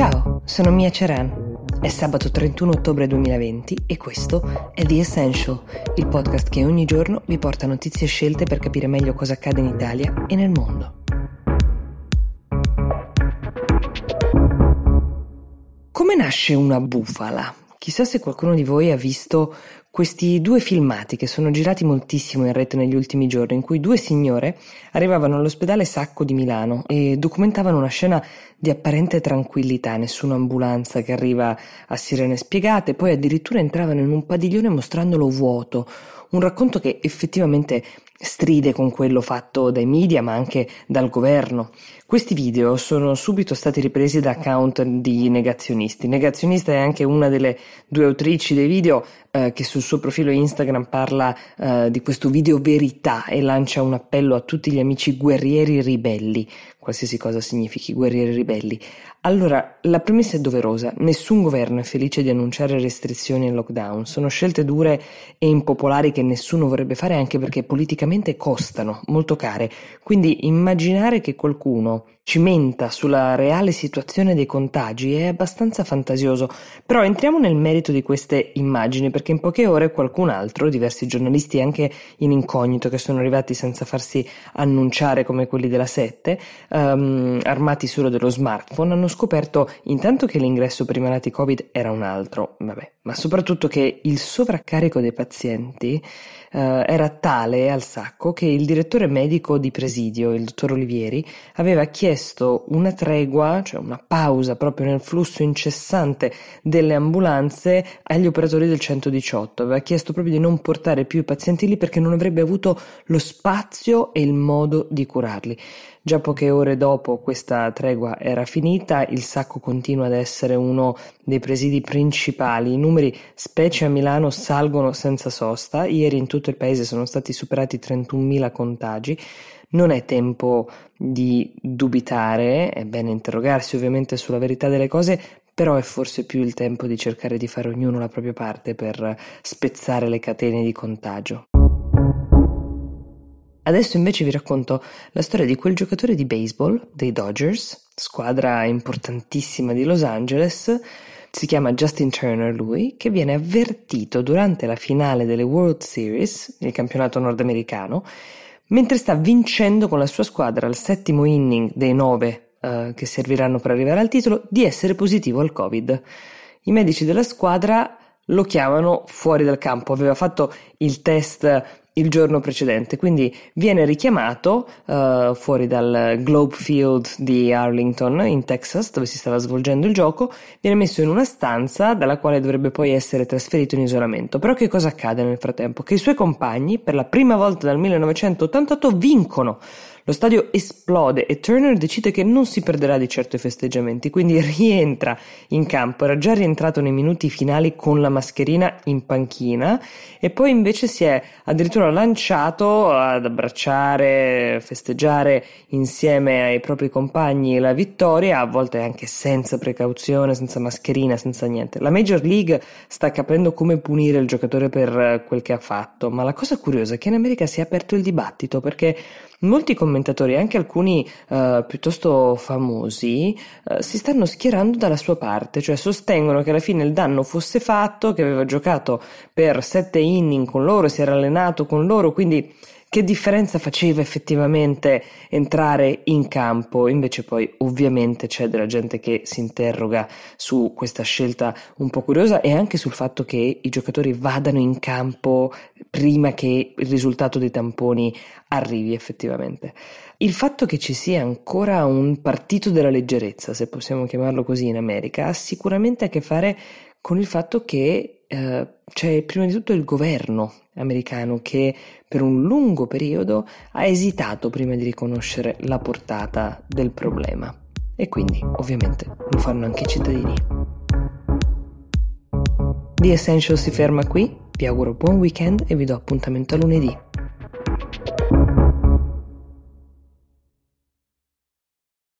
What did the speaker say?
Ciao, sono Mia Ceran. È sabato 31 ottobre 2020 e questo è The Essential, il podcast che ogni giorno vi porta notizie scelte per capire meglio cosa accade in Italia e nel mondo. Come nasce una bufala? Chissà se qualcuno di voi ha visto questi due filmati che sono girati moltissimo in rete negli ultimi giorni, in cui due signore arrivavano all'ospedale Sacco di Milano e documentavano una scena di apparente tranquillità, nessuna ambulanza che arriva a sirene spiegate, poi addirittura entravano in un padiglione mostrandolo vuoto, un racconto che effettivamente stride con quello fatto dai media ma anche dal governo. Questi video sono subito stati ripresi da account di negazionisti. Negazionista è anche una delle due autrici dei video eh, che sul suo profilo Instagram parla eh, di questo video verità e lancia un appello a tutti gli amici guerrieri ribelli, qualsiasi cosa significhi guerrieri ribelli. Allora, la premessa è doverosa, nessun governo è felice di annunciare restrizioni e lockdown, sono scelte dure e impopolari che nessuno vorrebbe fare anche perché politicamente costano molto care, quindi immaginare che qualcuno cimenta sulla reale situazione dei contagi è abbastanza fantasioso, però entriamo nel merito di queste immagini perché in poche ore qualcun altro, diversi giornalisti anche in incognito che sono arrivati senza farsi annunciare come quelli della 7, um, armati solo dello smartphone, hanno scoperto intanto che l'ingresso per i malati Covid era un altro, vabbè, ma soprattutto che il sovraccarico dei pazienti uh, era tale al sacco che il direttore medico di presidio, il dottor Olivieri, aveva chiesto chiesto una tregua, cioè una pausa proprio nel flusso incessante delle ambulanze agli operatori del 118. Aveva chiesto proprio di non portare più i pazienti lì perché non avrebbe avuto lo spazio e il modo di curarli. Già poche ore dopo questa tregua era finita, il sacco continua ad essere uno dei presidi principali. I numeri, specie a Milano, salgono senza sosta. Ieri in tutto il paese sono stati superati 31.000 contagi. Non è tempo di dubitare, è bene interrogarsi ovviamente sulla verità delle cose, però è forse più il tempo di cercare di fare ognuno la propria parte per spezzare le catene di contagio. Adesso invece vi racconto la storia di quel giocatore di baseball dei Dodgers, squadra importantissima di Los Angeles, si chiama Justin Turner lui, che viene avvertito durante la finale delle World Series, il campionato nordamericano, mentre sta vincendo con la sua squadra al settimo inning dei nove uh, che serviranno per arrivare al titolo, di essere positivo al Covid. I medici della squadra lo chiamano fuori dal campo, aveva fatto il test il giorno precedente, quindi viene richiamato uh, fuori dal Globe Field di Arlington in Texas dove si stava svolgendo il gioco, viene messo in una stanza dalla quale dovrebbe poi essere trasferito in isolamento. Però che cosa accade nel frattempo? Che i suoi compagni per la prima volta dal 1988 vincono lo stadio esplode e Turner decide che non si perderà di certo i festeggiamenti, quindi rientra in campo. Era già rientrato nei minuti finali con la mascherina in panchina e poi invece si è addirittura lanciato ad abbracciare, festeggiare insieme ai propri compagni la vittoria, a volte anche senza precauzione, senza mascherina, senza niente. La Major League sta capendo come punire il giocatore per quel che ha fatto, ma la cosa curiosa è che in America si è aperto il dibattito perché molti commentatori, anche alcuni uh, piuttosto famosi, uh, si stanno schierando dalla sua parte, cioè sostengono che alla fine il danno fosse fatto, che aveva giocato per sette inning con loro, si era allenato con loro, quindi che differenza faceva effettivamente entrare in campo? Invece poi ovviamente c'è della gente che si interroga su questa scelta un po' curiosa e anche sul fatto che i giocatori vadano in campo prima che il risultato dei tamponi arrivi effettivamente. Il fatto che ci sia ancora un partito della leggerezza, se possiamo chiamarlo così in America, ha sicuramente a che fare con il fatto che eh, c'è prima di tutto il governo americano che per un lungo periodo ha esitato prima di riconoscere la portata del problema e quindi ovviamente lo fanno anche i cittadini. The Essential si ferma qui, vi auguro buon weekend e vi do appuntamento a lunedì.